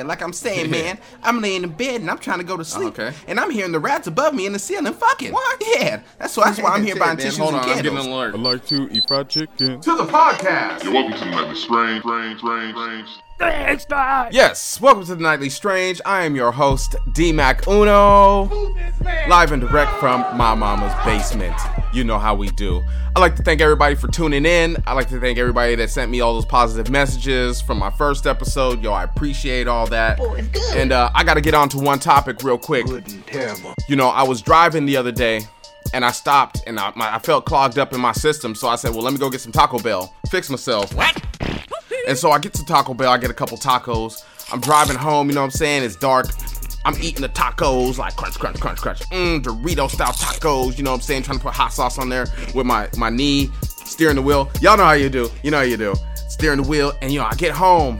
Yeah, like I'm saying, man, I'm laying in bed and I'm trying to go to oh, sleep. Okay. And I'm hearing the rats above me in the ceiling fucking. What? Yeah, that's why, that's why I'm here buying Man, tissues hold and on, I'm getting alert. I like to eat fried chicken. To the podcast. You're welcome to the nightly strange, strange, strange, Yes, welcome to the Nightly Strange. I am your host, D Mac Uno, live and direct from my mama's basement. You know how we do. I'd like to thank everybody for tuning in. I'd like to thank everybody that sent me all those positive messages from my first episode. Yo, I appreciate all that. And uh, I got to get on to one topic real quick. You know, I was driving the other day and I stopped and I, my, I felt clogged up in my system. So I said, well, let me go get some Taco Bell, fix myself. What? And so I get to Taco Bell, I get a couple tacos. I'm driving home, you know what I'm saying? It's dark. I'm eating the tacos, like crunch, crunch, crunch, crunch. Mmm, Dorito style tacos, you know what I'm saying? Trying to put hot sauce on there with my, my knee, steering the wheel. Y'all know how you do. You know how you do. Steering the wheel, and you know, I get home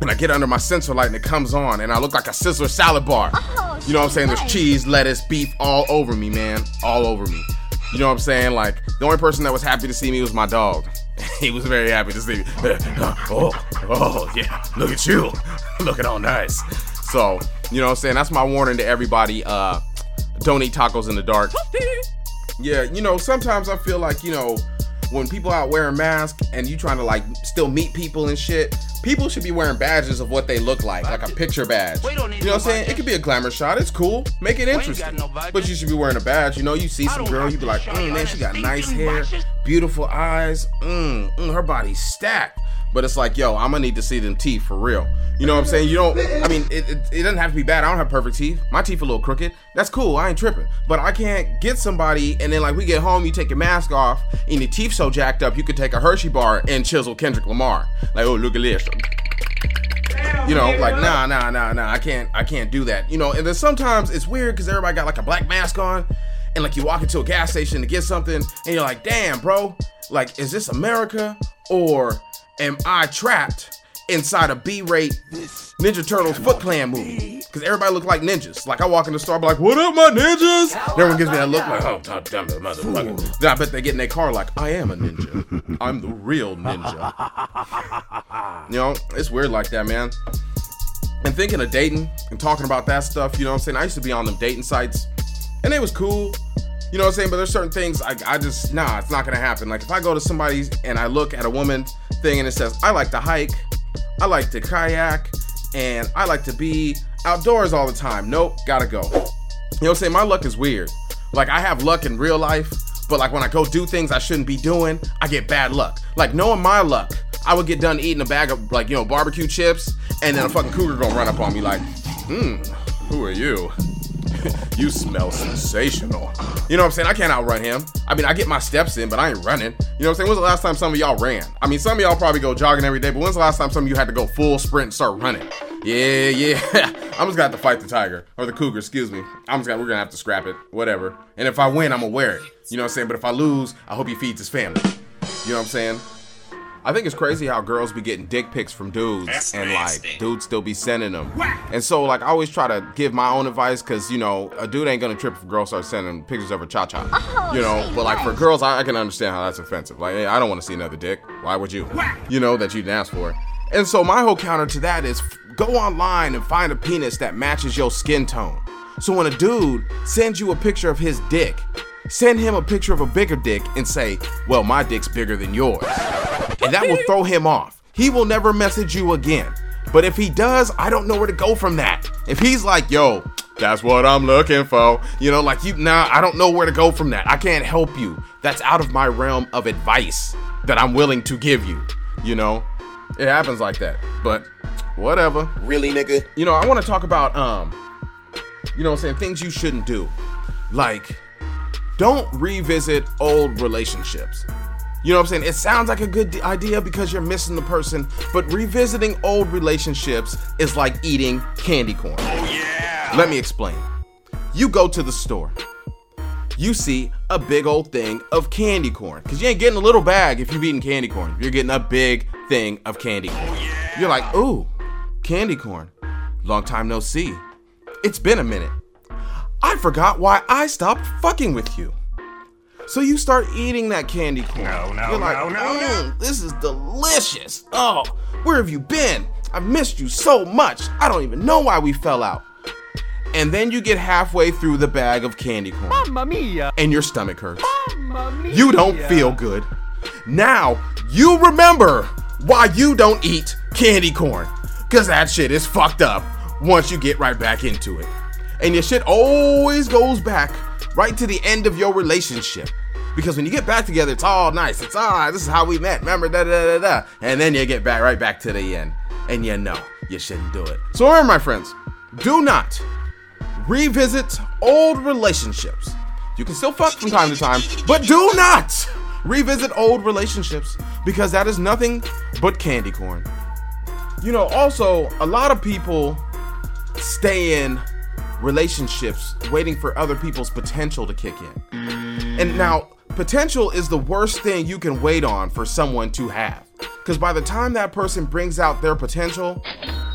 and I get under my sensor light and it comes on, and I look like a Sizzler salad bar. Oh, you know what I'm saying? There's cheese, lettuce, beef all over me, man. All over me. You know what I'm saying? Like, the only person that was happy to see me was my dog. he was very happy to see me. oh, oh, yeah. Look at you. Looking all nice. So, you know what I'm saying? That's my warning to everybody. Uh, don't eat tacos in the dark. Yeah, you know, sometimes I feel like, you know, when people out wearing masks and you trying to like still meet people and shit, people should be wearing badges of what they look like, like a picture badge. You know what I'm saying? It could be a glamour shot. It's cool. Make it interesting. But you should be wearing a badge. You know, you see some girl, you be like, mm, man, she got nice hair, beautiful eyes, mm, mm, her body's stacked. But it's like, yo, I'm gonna need to see them teeth for real. You know what I'm saying? You don't. I mean, it, it, it doesn't have to be bad. I don't have perfect teeth. My teeth a little crooked. That's cool. I ain't tripping. But I can't get somebody and then like we get home, you take your mask off, and your teeth so jacked up, you could take a Hershey bar and chisel Kendrick Lamar. Like, oh, look at this. You know, like nah, nah, nah, nah. I can't, I can't do that. You know, and then sometimes it's weird because everybody got like a black mask on, and like you walk into a gas station to get something, and you're like, damn, bro, like, is this America or am I trapped inside a B-rate Ninja Turtles Foot Clan movie? Because everybody look like ninjas. Like I walk in the store, I be like, "What up, my ninjas?" Everyone gives me that look, like, "Oh, damn motherfucker!" Then I bet they get in their car like, "I am a ninja. I'm the real ninja." You know, it's weird like that, man. And thinking of dating and talking about that stuff, you know what I'm saying? I used to be on them dating sites, and it was cool. You know what I'm saying? But there's certain things I, I just nah, it's not gonna happen. Like if I go to somebody's and I look at a woman thing and it says I like to hike, I like to kayak, and I like to be outdoors all the time. Nope, gotta go. You know what I'm saying? My luck is weird. Like I have luck in real life, but like when I go do things I shouldn't be doing, I get bad luck. Like knowing my luck, I would get done eating a bag of like you know barbecue chips, and then a fucking cougar gonna run up on me like, hmm, who are you? you smell sensational. You know what I'm saying? I can't outrun him. I mean, I get my steps in, but I ain't running. You know what I'm saying? When's the last time some of y'all ran? I mean, some of y'all probably go jogging every day, but when's the last time some of you had to go full sprint and start running? Yeah, yeah. I'm just gonna have to fight the tiger or the cougar, excuse me. I'm just gonna we're gonna have to scrap it, whatever. And if I win, I'm gonna wear it. You know what I'm saying? But if I lose, I hope he feeds his family. You know what I'm saying? I think it's crazy how girls be getting dick pics from dudes and like dudes still be sending them. And so like I always try to give my own advice because you know a dude ain't gonna trip if a girl starts sending pictures of her cha cha. Oh, you know, but like for girls, I, I can understand how that's offensive. Like hey, I don't want to see another dick. Why would you? You know that you didn't ask for. it. And so my whole counter to that is f- go online and find a penis that matches your skin tone. So when a dude sends you a picture of his dick, send him a picture of a bigger dick and say, "Well, my dick's bigger than yours." And that will throw him off. He will never message you again. But if he does, I don't know where to go from that. If he's like, yo, that's what I'm looking for, you know, like you, nah, I don't know where to go from that. I can't help you. That's out of my realm of advice that I'm willing to give you, you know? It happens like that. But whatever. Really, nigga? You know, I want to talk about, um, you know what I'm saying, things you shouldn't do. Like, don't revisit old relationships. You know what I'm saying? It sounds like a good idea because you're missing the person, but revisiting old relationships is like eating candy corn. Oh, yeah. Let me explain. You go to the store. You see a big old thing of candy corn. Because you ain't getting a little bag if you've eaten candy corn. You're getting a big thing of candy corn. Oh, you're like, ooh, candy corn. Long time no see. It's been a minute. I forgot why I stopped fucking with you. So you start eating that candy corn. No, no, You're like, no, no, "Mm, this is delicious. Oh, where have you been? I've missed you so much. I don't even know why we fell out. And then you get halfway through the bag of candy corn. Mamma mia! And your stomach hurts. Mamma mia! You don't feel good. Now, you remember why you don't eat candy corn. Cause that shit is fucked up once you get right back into it. And your shit always goes back right to the end of your relationship. Because when you get back together, it's all nice. It's all this is how we met. Remember, da da da da. And then you get back right back to the end. And you know you shouldn't do it. So remember, my friends, do not revisit old relationships. You can still fuck from time to time, but do not revisit old relationships because that is nothing but candy corn. You know, also, a lot of people stay in relationships waiting for other people's potential to kick in. And now, potential is the worst thing you can wait on for someone to have. Because by the time that person brings out their potential,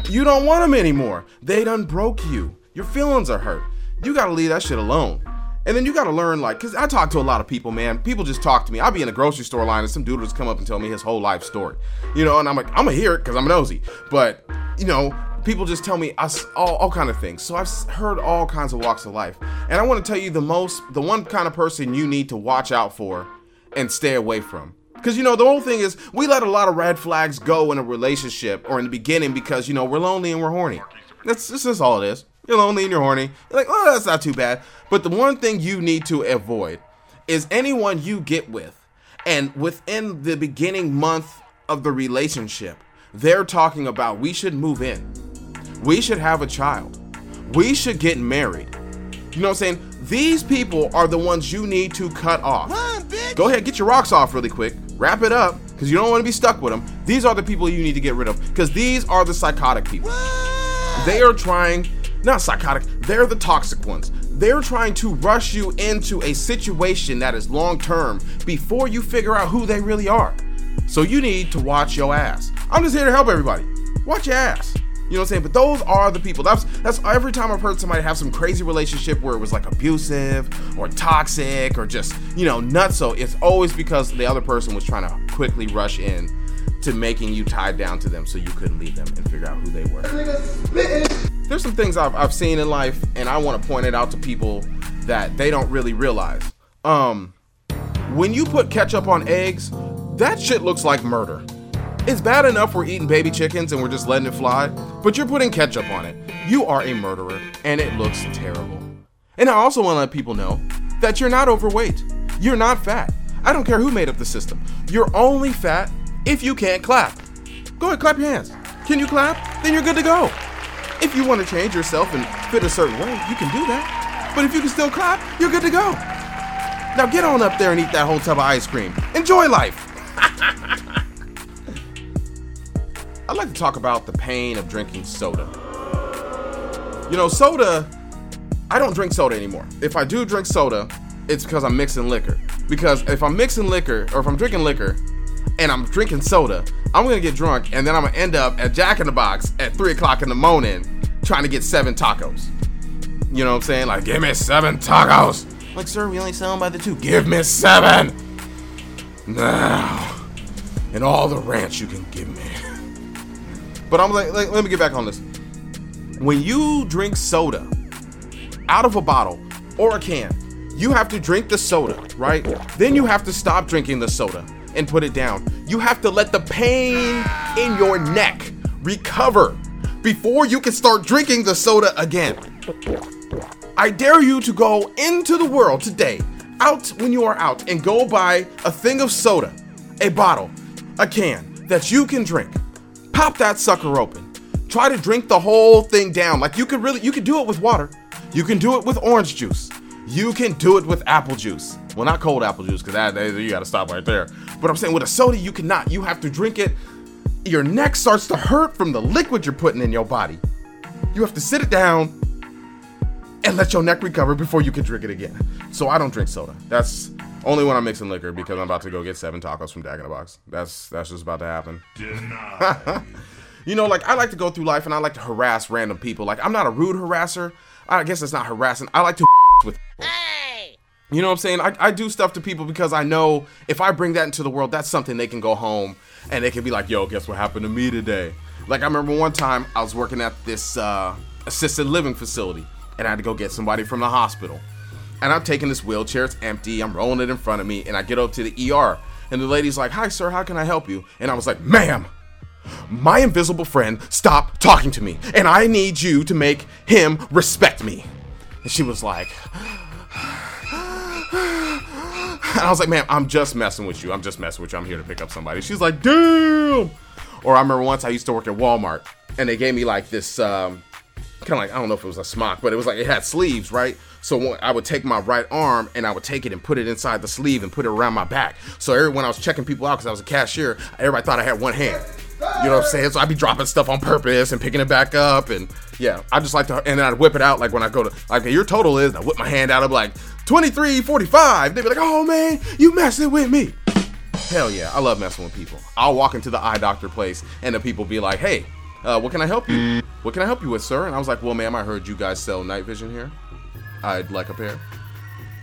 you don't want them anymore. They done broke you. Your feelings are hurt. You gotta leave that shit alone. And then you gotta learn, like, cause I talk to a lot of people, man. People just talk to me. I'll be in a grocery store line and some dude will just come up and tell me his whole life story. You know, and I'm like, I'm gonna hear it because I'm nosy. But, you know, people just tell me us all, all kind of things. So I've heard all kinds of walks of life. And I wanna tell you the most, the one kind of person you need to watch out for and stay away from. Because, you know, the whole thing is we let a lot of red flags go in a relationship or in the beginning because, you know, we're lonely and we're horny. That's this is all it is. You're lonely and you're horny. You're like, oh, that's not too bad. But the one thing you need to avoid is anyone you get with, and within the beginning month of the relationship, they're talking about we should move in, we should have a child, we should get married. You know what I'm saying? These people are the ones you need to cut off. Go ahead, get your rocks off really quick. Wrap it up, because you don't want to be stuck with them. These are the people you need to get rid of, because these are the psychotic people. They are trying, not psychotic, they're the toxic ones. They're trying to rush you into a situation that is long term before you figure out who they really are. So you need to watch your ass. I'm just here to help everybody. Watch your ass. You know what I'm saying? But those are the people. That's that's every time I've heard somebody have some crazy relationship where it was like abusive or toxic or just, you know, nuts. So it's always because the other person was trying to quickly rush in to making you tied down to them so you couldn't leave them and figure out who they were. There's some things I've, I've seen in life, and I want to point it out to people that they don't really realize. Um, when you put ketchup on eggs, that shit looks like murder. It's bad enough we're eating baby chickens and we're just letting it fly, but you're putting ketchup on it. You are a murderer, and it looks terrible. And I also want to let people know that you're not overweight. You're not fat. I don't care who made up the system. You're only fat if you can't clap. Go ahead, clap your hands. Can you clap? Then you're good to go. If you want to change yourself and fit a certain way, you can do that. But if you can still clap, you're good to go. Now get on up there and eat that whole tub of ice cream. Enjoy life. I'd like to talk about the pain of drinking soda. You know, soda, I don't drink soda anymore. If I do drink soda, it's because I'm mixing liquor. Because if I'm mixing liquor, or if I'm drinking liquor, and I'm drinking soda, I'm gonna get drunk, and then I'm gonna end up at Jack in the Box at 3 o'clock in the morning trying to get seven tacos. You know what I'm saying? Like, give me seven tacos. Like, sir, we only sell them by the two. Give me seven! Now. And all the ranch you can give me. But I'm like, like, let me get back on this. When you drink soda out of a bottle or a can, you have to drink the soda, right? Then you have to stop drinking the soda and put it down. You have to let the pain in your neck recover before you can start drinking the soda again. I dare you to go into the world today, out when you are out, and go buy a thing of soda, a bottle, a can that you can drink. Pop that sucker open. Try to drink the whole thing down. Like you could really, you could do it with water. You can do it with orange juice. You can do it with apple juice. Well, not cold apple juice, because that that- you got to stop right there. But I'm saying with a soda, you cannot. You have to drink it. Your neck starts to hurt from the liquid you're putting in your body. You have to sit it down and let your neck recover before you can drink it again. So I don't drink soda. That's only when I'm mixing liquor because I'm about to go get seven tacos from Jack in the Box. That's that's just about to happen. you know, like I like to go through life and I like to harass random people. Like I'm not a rude harasser. I guess it's not harassing. I like to with. You know what I'm saying? I, I do stuff to people because I know if I bring that into the world, that's something they can go home and they can be like, yo, guess what happened to me today? Like I remember one time I was working at this uh, assisted living facility, and I had to go get somebody from the hospital. And I'm taking this wheelchair, it's empty, I'm rolling it in front of me, and I get up to the ER, and the lady's like, "Hi, sir, how can I help you?" And I was like, "Ma'am." My invisible friend stopped talking to me, and I need you to make him respect me. And she was like, and I was like, ma'am, I'm just messing with you. I'm just messing with you. I'm here to pick up somebody. She's like, damn. Or I remember once I used to work at Walmart, and they gave me like this, um, kind of like I don't know if it was a smock, but it was like it had sleeves, right? So I would take my right arm and I would take it and put it inside the sleeve and put it around my back. So every, when I was checking people out, because I was a cashier, everybody thought I had one hand. You know what I'm saying? So I'd be dropping stuff on purpose and picking it back up, and yeah, I just like to, and then I'd whip it out like when I go to like your total is, I whip my hand out, I'm like 23, 45. They'd be like, oh man, you messing with me. Hell yeah, I love messing with people. I'll walk into the eye doctor place, and the people be like, hey, uh, what can I help you? What can I help you with, sir? And I was like, well, ma'am, I heard you guys sell night vision here. I'd like a pair.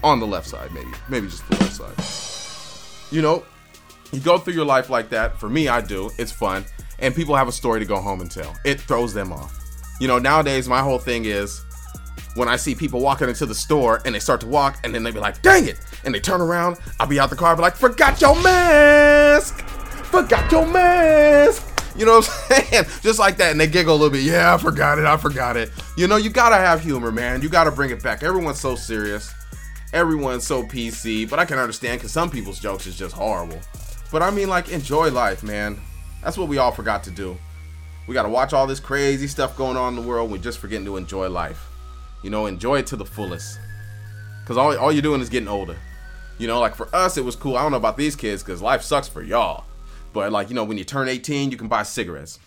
On the left side, maybe. Maybe just the left side. You know, you go through your life like that. For me, I do. It's fun. And people have a story to go home and tell. It throws them off. You know, nowadays, my whole thing is when I see people walking into the store and they start to walk and then they be like, dang it. And they turn around, I'll be out the car, be like, forgot your mask. Forgot your mask. You know what I'm saying? Just like that. And they giggle a little bit. Yeah, I forgot it. I forgot it. You know, you gotta have humor, man. You gotta bring it back. Everyone's so serious. Everyone's so PC. But I can understand because some people's jokes is just horrible. But I mean, like, enjoy life, man. That's what we all forgot to do. We gotta watch all this crazy stuff going on in the world. We're just forgetting to enjoy life. You know, enjoy it to the fullest. Because all, all you're doing is getting older. You know, like for us, it was cool. I don't know about these kids because life sucks for y'all. But like, you know, when you turn 18, you can buy cigarettes.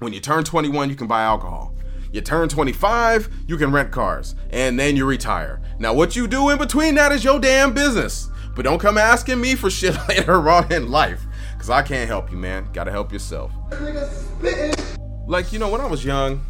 When you turn 21, you can buy alcohol. You turn 25, you can rent cars. And then you retire. Now, what you do in between that is your damn business. But don't come asking me for shit later on in life. Because I can't help you, man. Gotta help yourself. Like, you know, when I was young,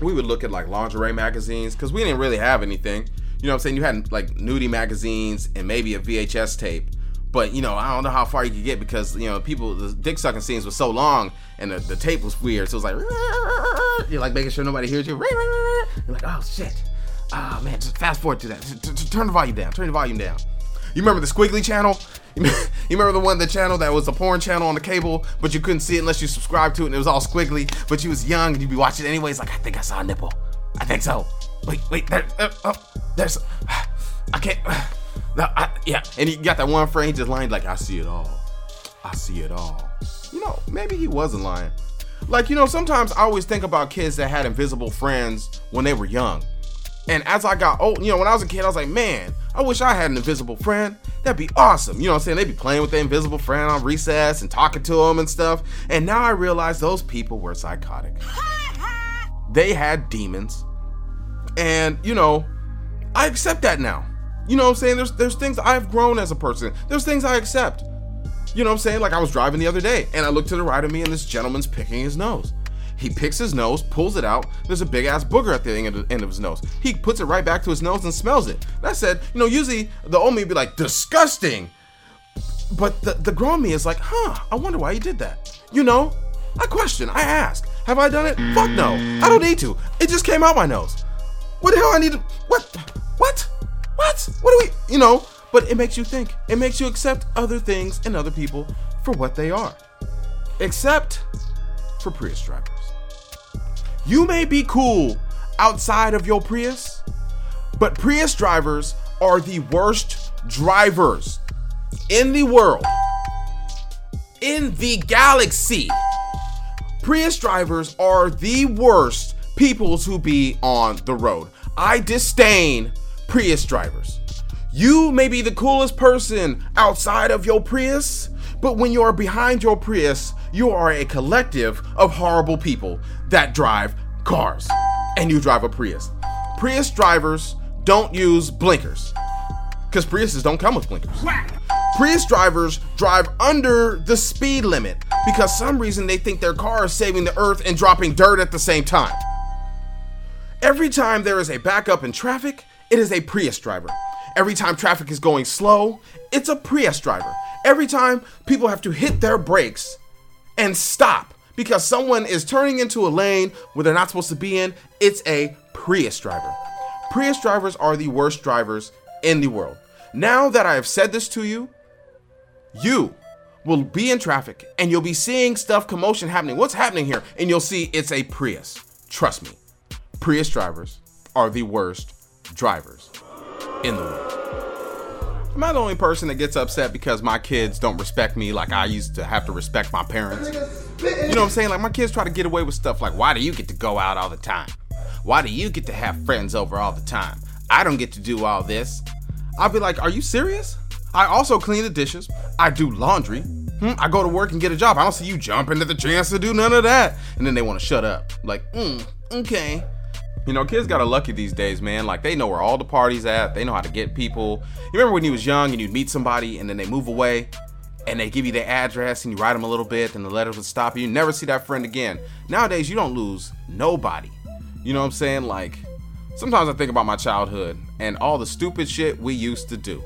we would look at like lingerie magazines because we didn't really have anything. You know what I'm saying? You had like nudie magazines and maybe a VHS tape. But you know, I don't know how far you could get because you know people the dick sucking scenes was so long and the, the tape was weird. So it was like you're like making sure nobody hears you. You're like, oh shit. Oh man, just fast forward to that. Turn the volume down. Turn the volume down. You remember the Squiggly channel? You remember the one, the channel that was a porn channel on the cable, but you couldn't see it unless you subscribed to it, and it was all squiggly. But you was young and you'd be watching it anyways. Like I think I saw a nipple. I think so. Wait, wait, there, uh, oh, there's. I can't. I, yeah, and he got that one frame just lying like I see it all. I see it all. You know, maybe he wasn't lying. Like you know, sometimes I always think about kids that had invisible friends when they were young. And as I got old, you know, when I was a kid, I was like, man, I wish I had an invisible friend. That'd be awesome. You know what I'm saying? They'd be playing with their invisible friend on recess and talking to them and stuff. And now I realize those people were psychotic. they had demons. And, you know, I accept that now. You know what I'm saying? There's there's things I've grown as a person. There's things I accept. You know what I'm saying? Like I was driving the other day and I looked to the right of me and this gentleman's picking his nose. He picks his nose, pulls it out. There's a big ass booger at the end of, his nose. He puts it right back to his nose and smells it. And I said, you know, usually the old me would be like, disgusting. But the, the grown me is like, huh, I wonder why he did that. You know? I question, I ask. Have I done it? Fuck no. I don't need to. It just came out my nose. What the hell I need to what? What? What? What do we you know? But it makes you think. It makes you accept other things and other people for what they are. Except for Prius drivers. You may be cool outside of your Prius, but Prius drivers are the worst drivers in the world, in the galaxy. Prius drivers are the worst peoples who be on the road. I disdain Prius drivers. You may be the coolest person outside of your Prius, but when you are behind your Prius, you are a collective of horrible people that drive cars. And you drive a Prius. Prius drivers don't use blinkers. Because Priuses don't come with blinkers. Prius drivers drive under the speed limit because some reason they think their car is saving the earth and dropping dirt at the same time. Every time there is a backup in traffic, it is a Prius driver. Every time traffic is going slow, it's a Prius driver. Every time people have to hit their brakes and stop because someone is turning into a lane where they're not supposed to be in. It's a Prius driver. Prius drivers are the worst drivers in the world. Now that I have said this to you, you will be in traffic and you'll be seeing stuff, commotion happening. What's happening here? And you'll see it's a Prius. Trust me, Prius drivers are the worst drivers in the world. Am I the only person that gets upset because my kids don't respect me like I used to have to respect my parents? You know what I'm saying? Like my kids try to get away with stuff like, why do you get to go out all the time? Why do you get to have friends over all the time? I don't get to do all this. I'll be like, are you serious? I also clean the dishes. I do laundry. Hmm, I go to work and get a job. I don't see you jumping at the chance to do none of that. And then they want to shut up. Like, mm, okay. You know, kids got a lucky these days, man. Like they know where all the parties at. They know how to get people. You remember when you was young and you'd meet somebody and then they move away and they give you their address and you write them a little bit and the letters would stop you. You never see that friend again. Nowadays, you don't lose nobody. You know what I'm saying? Like sometimes I think about my childhood and all the stupid shit we used to do.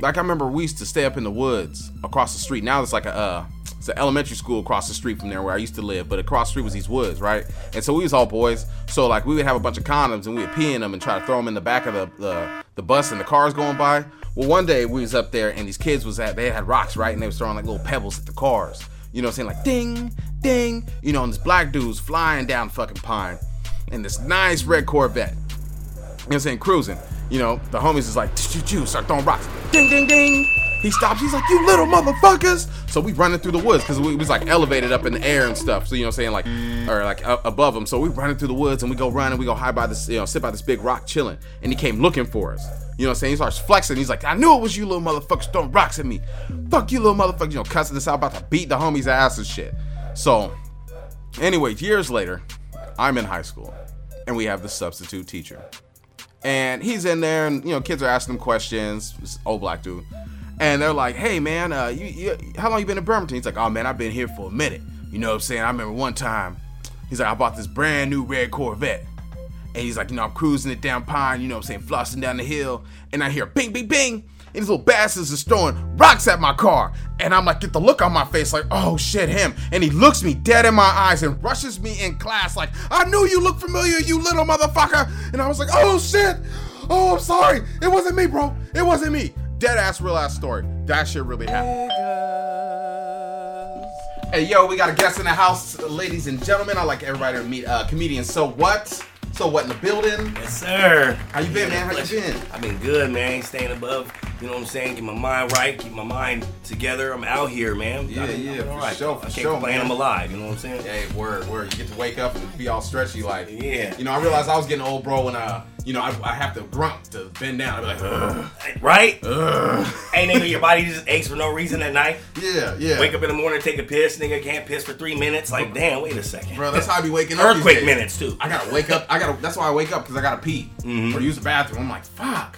Like I remember we used to stay up in the woods across the street. Now it's like a uh, it's an elementary school across the street from there where I used to live, but across the street was these woods, right? And so we was all boys. So like we would have a bunch of condoms and we would pee in them and try to throw them in the back of the the, the bus and the cars going by. Well, one day we was up there and these kids was at they had rocks, right? And they was throwing like little pebbles at the cars. You know what I'm saying? Like ding, ding. You know, and this black dude's flying down fucking pine in this nice red Corvette. You know what I'm saying? Cruising. You know, the homies is like, start throwing rocks. Ding, ding, ding. He stops. He's like, "You little motherfuckers!" So we running through the woods because we was like elevated up in the air and stuff. So you know, what I'm saying like, or like uh, above him. So we running through the woods and we go run and we go hide by this, you know, sit by this big rock chilling. And he came looking for us. You know what I'm saying? He starts flexing. He's like, "I knew it was you, little motherfuckers throwing rocks at me. Fuck you, little motherfuckers!" You know, cussing us out, about to beat the homie's ass and shit. So, anyway, years later, I'm in high school and we have the substitute teacher. And he's in there, and you know, kids are asking him questions. This old black dude and they're like, "Hey man, uh, you, you, how long you been in Bremerton?" He's like, "Oh man, I've been here for a minute." You know what I'm saying? I remember one time, he's like, "I bought this brand new red Corvette," and he's like, "You know, I'm cruising it down Pine, you know what I'm saying, flossing down the hill, and I hear bing, bing, bing." And these little bastards is throwing rocks at my car. And I'm like, get the look on my face, like, oh shit, him. And he looks me dead in my eyes and rushes me in class, like, I knew you looked familiar, you little motherfucker. And I was like, oh shit. Oh, I'm sorry. It wasn't me, bro. It wasn't me. Dead ass, real ass story. That shit really happened. Hey, yo, we got a guest in the house, ladies and gentlemen. I like everybody to meet uh, comedian. So what? So what in the building? Yes, sir. How you been, man? How you been? I've been good, man. Staying above. You know what I'm saying? Keep my mind right. Keep my mind together. I'm out here, man. Yeah, I'm, yeah, I'm for all right. sure, I can't sure, complain. Man. I'm alive. You know what I'm saying? Hey, word, word. You get to wake up and be all stretchy, like. Yeah. You know, I realized I was getting old, bro, when I, you know, I, I have to grunt to bend down. I be like, Ugh, Right? ugh. hey, nigga, your body just aches for no reason at night. Yeah, yeah. Wake up in the morning, take a piss. Nigga can't piss for three minutes. Like, damn, wait a second. Bro, that's how I be waking up. these Earthquake minutes, too. I gotta wake up. I gotta. That's why I wake up because I gotta pee Mm-hmm. or use the bathroom. I'm like, fuck.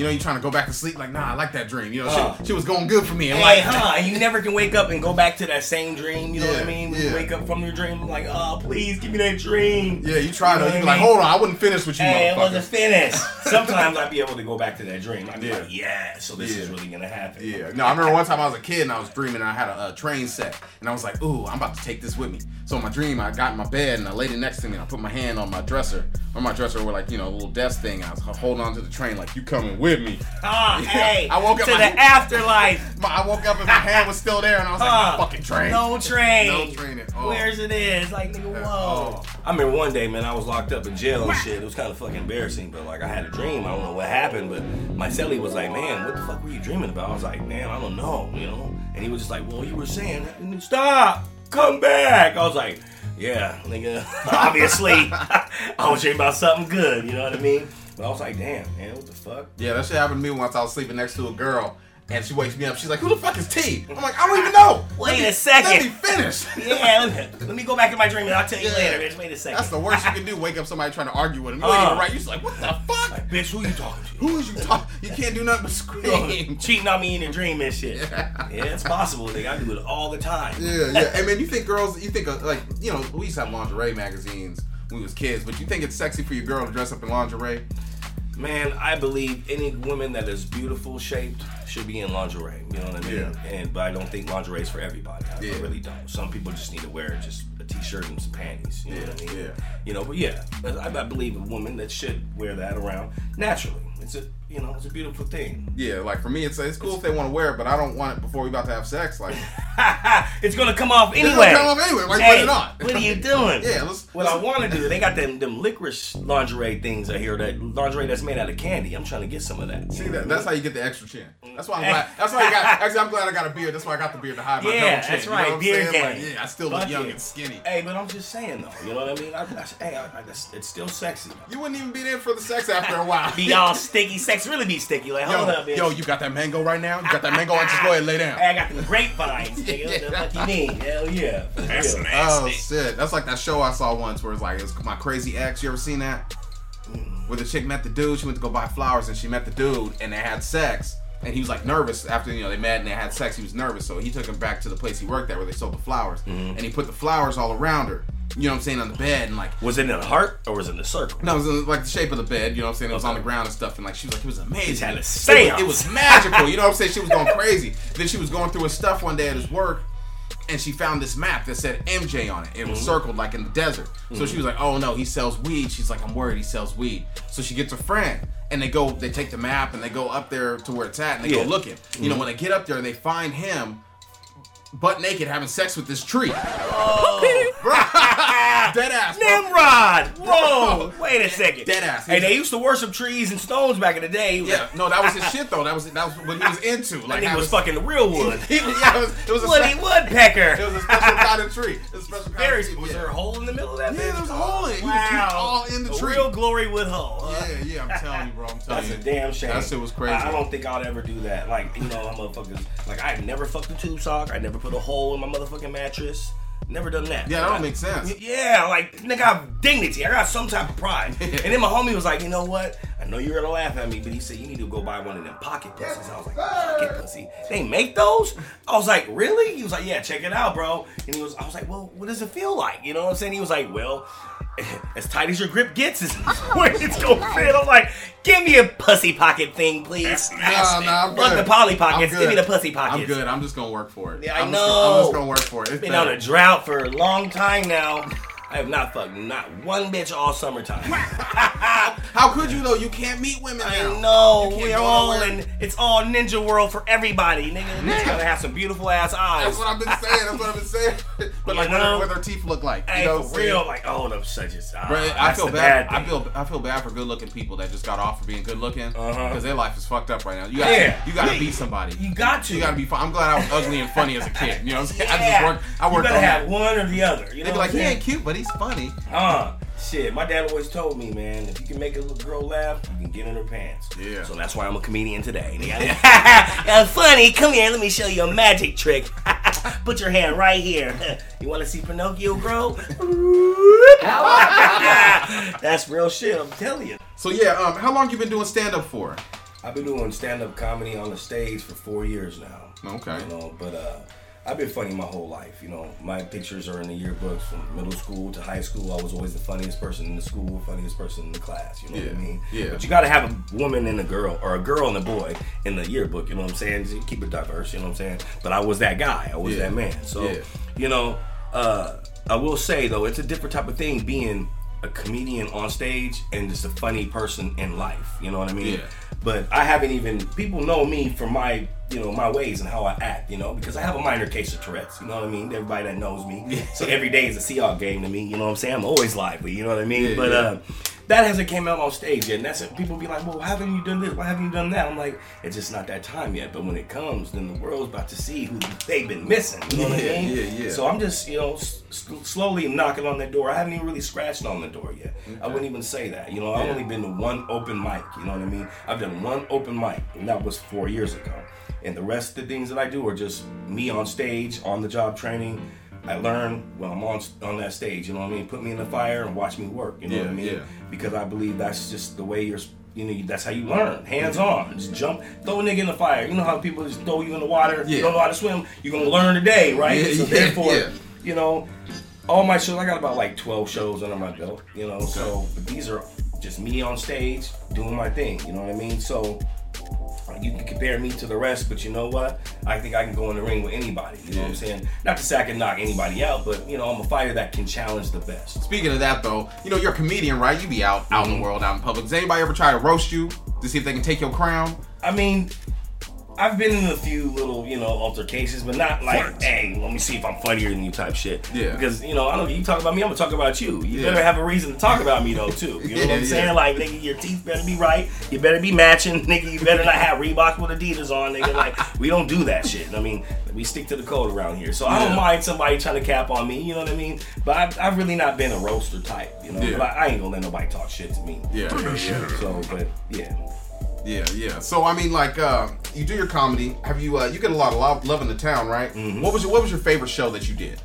You know, you're trying to go back to sleep? Like, nah, I like that dream. You know, Uh. shit, shit was going good for me. And Hey, like, huh? And you never can wake up and go back to that same dream. You know what I mean? When yeah. you wake up from your dream, like, oh, please give me that dream. yeah, you try You know to. You I be like, hold on, I wouldn't finish with you, Hey, it wasn't finished. Sometimes I'd be able to go back to that dream. I'd be Yeah. like, yeah, so this is really gonna happen. Yeah, no, I remember one time I was a kid and I was dreaming and I had a, a train set and I was like, ooh, I'm about to take this with me. So in my dream, I got in my bed and a lady next to me and I put my hand on my dresser, on my dresser with like, you know, a little desk thing. I was holding on to the train like, you coming with me. Ah, hey, I woke up to my- the afterlife. My, I woke up and my hand was still there and I was like, Huh. my fucking train. No train. No train at all. Where's it is? Like, nigga, whoa. Oh. I remember one day, man, I was locked up in jail and shit. It was kind of fucking embarrassing, but like I had a dream. I don't know what happened, but my celly was like, man, what the fuck were you dreaming about? I was like, man, I don't know, you know? And he was just like, well, you were saying, stop, come back. I was like, yeah, nigga, obviously, I was dreaming about something good, you know what I mean? But I was like, damn, man, what the fuck? Yeah, that shit happened to me once I was sleeping next to a girl and she wakes me up. She's like, who the fuck is T? I'm like, I don't even know. Wait Let a me- second. Let me finish. Yeah, let me, let me go back to my dream and I'll tell you Yeah. later, bitch. Wait a second. That's the worst you can do. Wake up somebody trying to argue with him. You ain't Uh. even right. You're just like, what the fuck? Like, bitch, who you talking to? Who is you talking? You can't do nothing but scream. cheating on me in a dream and shit. Yeah, it's possible. Nigga. I do it all the time. Yeah, yeah. Hey man, you think girls? You think uh, like you know we used to have lingerie magazines when we was kids, but you think it's sexy for your girl to dress up in lingerie? Man, I believe any woman that is beautiful shaped should be in lingerie. You know what I mean? Yeah. And but I don't think lingerie is for everybody. I, I really don't. Some people just need to wear just a t-shirt and some panties. You know what I mean? Yeah. You know, but yeah, I, I believe a woman that should wear that around naturally. It's a you know, it's a beautiful thing. Yeah, like for me, it's it's cool if they want to wear it, but I don't want it before we about to have sex. Like, it's gonna come off anyway. It's gonna come off anyway, like, hey, put it on. What are you doing? Yeah, let's- What I want to do, they got them them licorice lingerie things I hear that lingerie that's made out of candy. I'm trying to get some of that. see, that, that's how you get the extra chin. That's why I'm mm. glad. That's why I got. Actually, I'm glad I got a beard. That's why I got the beard to hide my Yeah, double chin. that's you know right, what I'm beard? Like, yeah, I still look Fuck young yeah. and skinny. Hey, but I'm just saying though, you know what I mean? I, I, hey, I, I, it's still sexy. You wouldn't even be there for the sex after a while. Be all sticky, sex really be sticky. Like, hold yo, up, bitch. yo, you got that mango right now? You got that mango? I just go ahead and lay down. Hey, I got the grapevines, nigga. What the fuck you mean? Hell yeah. That's real. nasty. Oh shit! That's like that show I saw once where it's like it's my crazy ex. You ever seen that? Where the chick met the dude. She went to go buy flowers and she met the dude and they had sex. And he was like nervous after you know they met and they had sex. He was nervous, so he took him back to the place he worked at where they sold the flowers. And he put the flowers all around her. You know what I'm saying on the bed and like Was it in a heart or was it in a circle? no, it was in, like the shape of the bed. You know what I'm saying? It was on the ground and stuff. And like she was like, it was amazing. Had a It was- It was magical. You know what I'm saying? She was going crazy. Then she was going through his stuff one day at his work, and she found this map that said MJ on it. It was Mm-hmm. circled like in the desert. So she was like, oh no, he sells weed. She's like, I'm worried he sells weed. So she gets a friend. And they go, they take the map and they go up there to where it's at and they Yeah. go looking. You know, mm-hmm. when they get up there, and they find him butt naked having sex with this tree. Oh, Dead ass. bro. Nimrod! Whoa! Wait a second. Dead ass. Hey, they used to worship trees and stones back in the day. Yeah, no, that was his shit though. That was that was what he was into. Like he was fucking the real wood. He was- yeah, it was, it was a Woody spe- Woodpecker. it was a special kind of tree. It was a special kind Very. of tree. Was yeah. there a hole in the middle of that? Thing? Yeah, there was a hole in it. He was- he Wow. was all in the a tree. real glory wood hole. huh? Yeah, yeah, I'm telling you, bro. I'm telling That's you. a damn shame. That shit was crazy. I, I don't think I'd ever do that. Like, you know, I'm motherfuckers. Like, I never fucked a tube sock. I never put a hole in my motherfucking mattress. Never done that. Yeah, that don't I- make sense. Yeah, like, nigga, I have dignity. I got some type of pride. and then my homie was like, you know what? I know you're gonna laugh at me, but he said you need to go buy one of them pocket pussies. I was like, pocket pussy? They make those? I was like, really? He was like, yeah, check it out, bro. And he was, I was like, well, what does it feel like? You know what I'm saying? He was like, well, as tight as your grip gets is oh, where it's gonna fit. I'm like, give me a pussy pocket thing, please. No, no, I'm Fuck good. the Polly Pockets. I'm Give me the pussy pockets. I'm good. I'm just gonna work for it. Yeah, I I'm know. Just I'm just gonna work for it. It's Been better. on a drought for a long time now. I have not fucked not one bitch all summertime. How could you though? You can't meet women I now. know we're all in. It's all ninja world for everybody, nigga. Bitch gotta have some beautiful ass eyes. That's what I've been saying. That's what I've been saying. But like, know? what her teeth look like. Hey, you know for what I'm saying? real, like, oh, them such as. Ah, Bro, I feel bad. I feel I feel bad for good looking people that just got off for being good looking because Uh-huh. their life is fucked up right now. You got Yeah. you got to Yeah. be somebody. You got to. You got to be fun. I'm glad I was ugly and funny as a kid. You know what I'm saying? I Yeah. just worked. I you gotta on have that. one or the other. You know They be like, he ain't cute, but he's funny. Uh, shit. My dad always told me, man, if you can make a little girl laugh, you can get in her pants. Yeah. So that's why I'm a comedian today. uh, funny. Come here. Let me show you a magic trick. Put your hand right here. You want to see Pinocchio grow? that's real shit. I'm telling you. So yeah, um, how long you been doing stand up for? I've been doing stand-up comedy on the stage for four years now. Okay. You know, but uh, I've been funny my whole life. You know, my pictures are in the yearbooks from middle school to high school. I was always the funniest person in the school, funniest person in the class. You know what I mean? yeah. But you got to have a woman and a girl, or a girl and a boy in the yearbook. You know what I'm saying? Just keep it diverse. You know what I'm saying? But I was that guy. I was Yeah, that man. So, yeah. you know, uh, I will say though, it's a different type of thing being a comedian on stage and just a funny person in life. You know what I mean? Yeah. But I haven't even people know me for my you know my ways and how I act. You know because I have a minor case of Tourette's. You know what I mean? Everybody that knows me, so every day is a Seahawk game to me. You know what I'm saying? I'm always lively. You know what I mean? Yeah, but yeah. uh, that hasn't came out on stage yet. And that's it. People be like, well, why haven't you done this? Why haven't you done that? I'm like, it's just not that time yet. But when it comes, then the world's about to see who they've been missing. You know what Yeah, I mean? yeah, yeah. So I'm just, you know, s- slowly knocking on that door. I haven't even really scratched on the door yet. I wouldn't even say that. You know, I've Yeah. only been to one open mic. You know what I mean? I've done one open mic, and that was four years ago. And the rest of the things that I do are just me on stage, on the job training. I learn when I'm on on that stage. You know what I mean? Put me in the fire and watch me work. You know what I mean? yeah. Because I believe that's just the way you're. You know, that's how you learn. Hands on. Just jump, throw a nigga in the fire. You know how people just throw you in the water. Yeah. You don't know how to swim. You're gonna learn today, right? Yeah, so yeah, therefore, yeah. you know, all my shows. I got about like 12 shows under my belt. You know, so but these are just me on stage doing my thing. You know what I mean? So you can compare me to the rest, but you know what? I think I can go in the ring with anybody. You know what I'm saying? Not to say I can knock anybody out, but you know I'm a fighter that can challenge the best. Speaking of that, though, you know you're a comedian, right? You be out out Mm-hmm. in the world, out in public. Does anybody ever try to roast you to see if they can take your crown? I mean, I've been in a few little, you know, altercations, but not like, hey, let me see if I'm funnier than you type shit. Yeah. Because, you know, I don't you talk about me, I'm gonna talk about you. You Yeah. better have a reason to talk about me though too. You know what I'm saying? yeah. Like, nigga, your teeth better be right. You better be matching, nigga. You better not have Reebok with Adidas on, nigga. Like, we don't do that shit. I mean, we stick to the code around here. So I don't mind somebody trying to cap on me, you know what I mean? But I've, I've really not been a roaster type, you know. Yeah. But I, I ain't gonna let nobody talk shit to me. Yeah, yeah, So, but yeah. Yeah, yeah. So I mean, like, uh, you do your comedy. Have you? Uh, you get a lot of love, love in the town, right? Mm-hmm. What was your What was your favorite show that you did?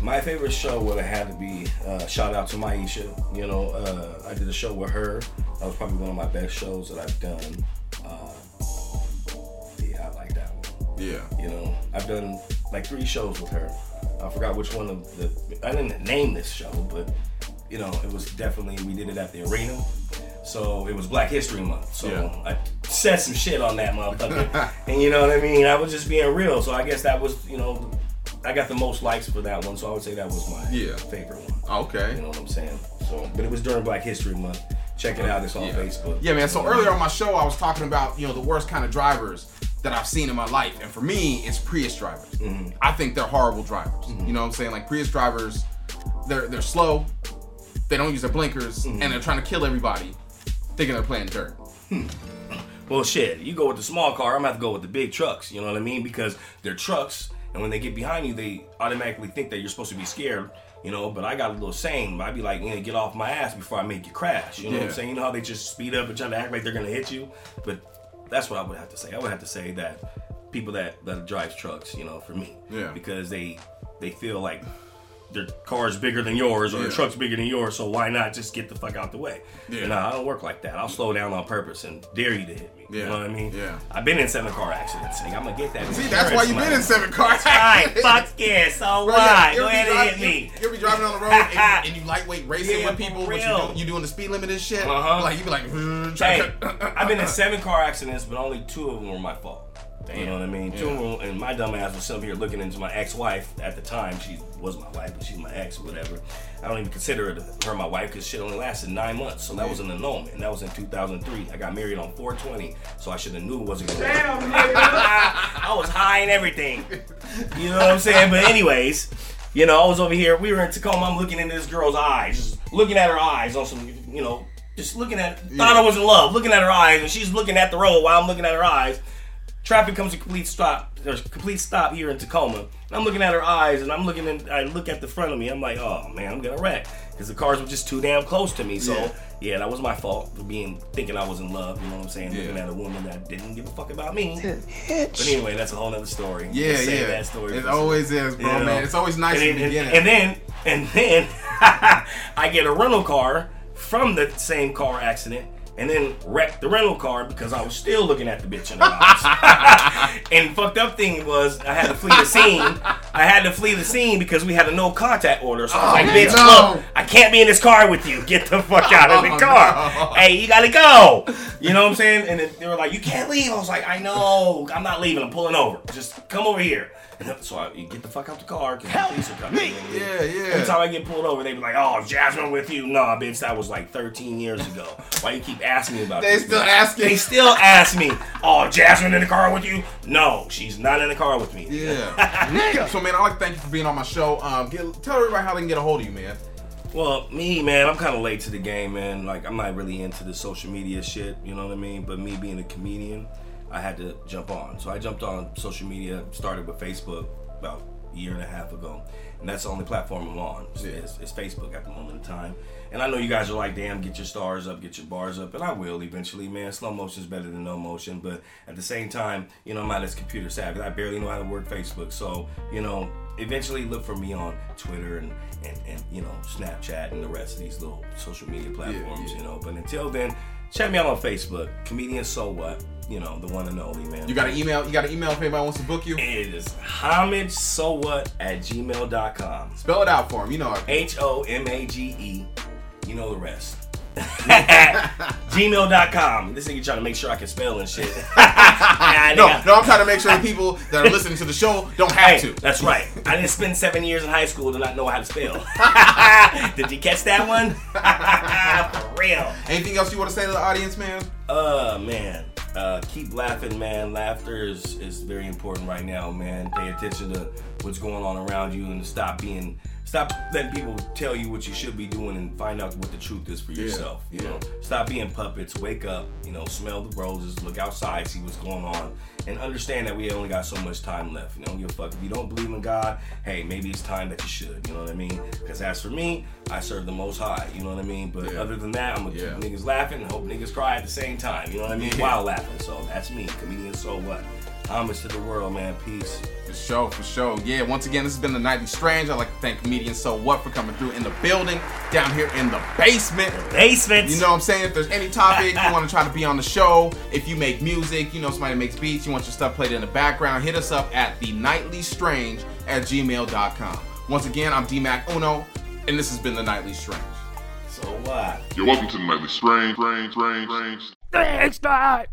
My favorite show would have had to be uh, shout out to Maisha. You know, uh, I did a show with her. That was probably one of my best shows that I've done. Uh, yeah, I like that one. Yeah. You know, I've done like three shows with her. I forgot which one of the. I didn't name this show, but you know, it was definitely we did it at the arena. So it was Black History Month. So Yeah. I said some shit on that motherfucker, and you know what I mean. I was just being real. So I guess that was you know, I got the most likes for that one. So I would say that was my Yeah. favorite one. Okay. You know what I'm saying? So, but it was during Black History Month. Check it out. It's on Yeah. Facebook. Yeah, man. So earlier on my show, I was talking about you know the worst kind of drivers that I've seen in my life, and for me, it's Prius drivers. Mm-hmm. I think they're horrible drivers. You know what I'm saying? Like Prius drivers, they're they're slow, they don't use their blinkers, Mm-hmm. and they're trying to kill everybody, thinking they're playing dirt. Well, shit, you go with the small car. I'm gonna have to go with the big trucks. You know what I mean? Because they're trucks, and when they get behind you, they automatically think that you're supposed to be scared. You know, but I got a little saying. I'd be like, you know, get off my ass before I make you crash. You know what I'm saying? You know how they just speed up and try to act like they're gonna hit you. But that's what I would have to say. I would have to say that people that that drives trucks, you know, for me, Yeah. because they they feel like their car's bigger than yours or Yeah. their truck's bigger than yours, so why not just get the fuck out the way? Yeah. No, I don't work like that. I'll slow down on purpose and dare you to hit me. Yeah. You know what I mean? Yeah. I've been in seven car accidents. I'm gonna get that. See, that's why you've been in seven car accidents. Alright, fuck yeah, so Bro, you Go ahead and hit me. You, you ever be driving on the road and, and you lightweight racing Yeah, with people, but you do, you doing the speed limit and shit. Uh-huh. Like you be like, "Hmm, Hey, I've been in seven car accidents, but only two of them were my fault. You know what I mean? Yeah. and my dumb ass was sitting here looking into my ex-wife at the time. She was my wife, but she's my ex or whatever. I don't even consider her my wife because shit only lasted nine months. So that was an annulment, and that was in 2003. I got married on 420, so I should have knew it wasn't gonna. Damn, I was high and everything. You know what I'm saying? But anyways, you know, I was over here. We were in Tacoma. I'm looking into this girl's eyes, just looking at her eyes on some, you know, just looking at. Thought I was in love, looking at her eyes, and she's looking at the road while I'm looking at her eyes. Traffic comes to complete stop. There's a complete stop here in Tacoma. And I'm looking at her eyes, and I'm looking. In, I look at the front of me. I'm like, oh man, I'm gonna wreck because the cars were just too damn close to me. So Yeah. yeah, that was my fault for being thinking I was in love. You know what I'm saying? Looking at a woman that didn't give a fuck about me. But anyway, that's a whole nother story. Yeah, Save yeah. That story it for always is, bro, you know? man. It's always nice and, in the and- beginning. And then, and then, I get a rental car from the same car accident, and then wrecked the rental car because I was still looking at the bitch in the eyes. and fucked up thing was I had to flee the scene. I had to flee the scene because we had a no contact order. So I was Oh, like, bitch, no. look, I can't be in this car with you. Get the fuck oh, out of the Oh, car. no. Hey, you gotta go. You know what I'm saying? And then they were like, you can't leave. I was like, I know. I'm not leaving. I'm pulling over. Just come over here. So I you get the fuck out the car because the police are coming. yeah, yeah. Every time I get pulled over, they be like, "Oh, Jasmine with you?" Nah, bitch, that was like 13 years ago. Why you keep asking me about? It? They this, still bitch? asking. They still ask me, "Oh, Jasmine in the car with you?" No, she's not in the car with me. Yeah. so, man, I'd like to thank you for being on my show. Um, get, tell everybody how they can get a hold of you, man. Well, me, man, I'm kind of late to the game, man. Like, I'm not really into the social media shit, you know what I mean? But me being a comedian, I had to jump on. So I jumped on social media, started with Facebook about a year and a half ago. And that's the only platform I'm on. It's Facebook at the moment in time. And I know you guys are like, damn, get your stars up, get your bars up. And I will eventually, man. Slow motion is better than no motion. But at the same time, you know, I'm not as computer savvy. I barely know how to work Facebook. So, you know, eventually look for me on Twitter and, and, and you know Snapchat and the rest of these little social media platforms. yeah. You know, but until then, check me out on Facebook, comedian. So what? You know, the one and only man. You got an email. You got an email if anybody wants to book you. It is homage so what at gmail.com. Spell it out for him. You know it. H O M A G E. You know the rest. gmail.com. This nigga trying to make sure I can spell and shit. no, no, I'm trying to make sure the people that are listening to the show don't have Hey, to. that's right. I didn't spend seven years in high school to not know how to spell. Did you catch that one? For real. Anything else you want to say to the audience, man? Uh man, uh, keep laughing, man. Laughter is is very important right now, man. Pay attention to what's going on around you and stop being stop letting people tell you what you should be doing and find out what the truth is for yourself. You yeah. know, stop being puppets. Wake up. You know, smell the roses. Look outside. See what's going on. And understand that we only got so much time left. You know, give a fuck if you don't believe in God. Hey, maybe it's time that you should. You know what I mean? Because as for me, I serve the Most High. You know what I mean? But Yeah. other than that, I'm gonna Yeah. keep niggas laughing and hope niggas cry at the same time. You know what I mean? While laughing. So that's me, comedian. So what? Homage to the world, man. Peace. For sure, for sure. Yeah, once again, this has been the Nightly Strange. I'd like to thank comedian So What for coming through in the building, down here in the basement. Basement. You know what I'm saying? If there's any topic you want to try to be on the show, if you make music, you know somebody makes beats, you want your stuff played in the background, hit us up at the nightly strange at gmail.com. Once again, I'm DMAC Uno, and this has been the Nightly Strange. So what? You're welcome to the nightly strange, strange, strange, strange. Thanks, God.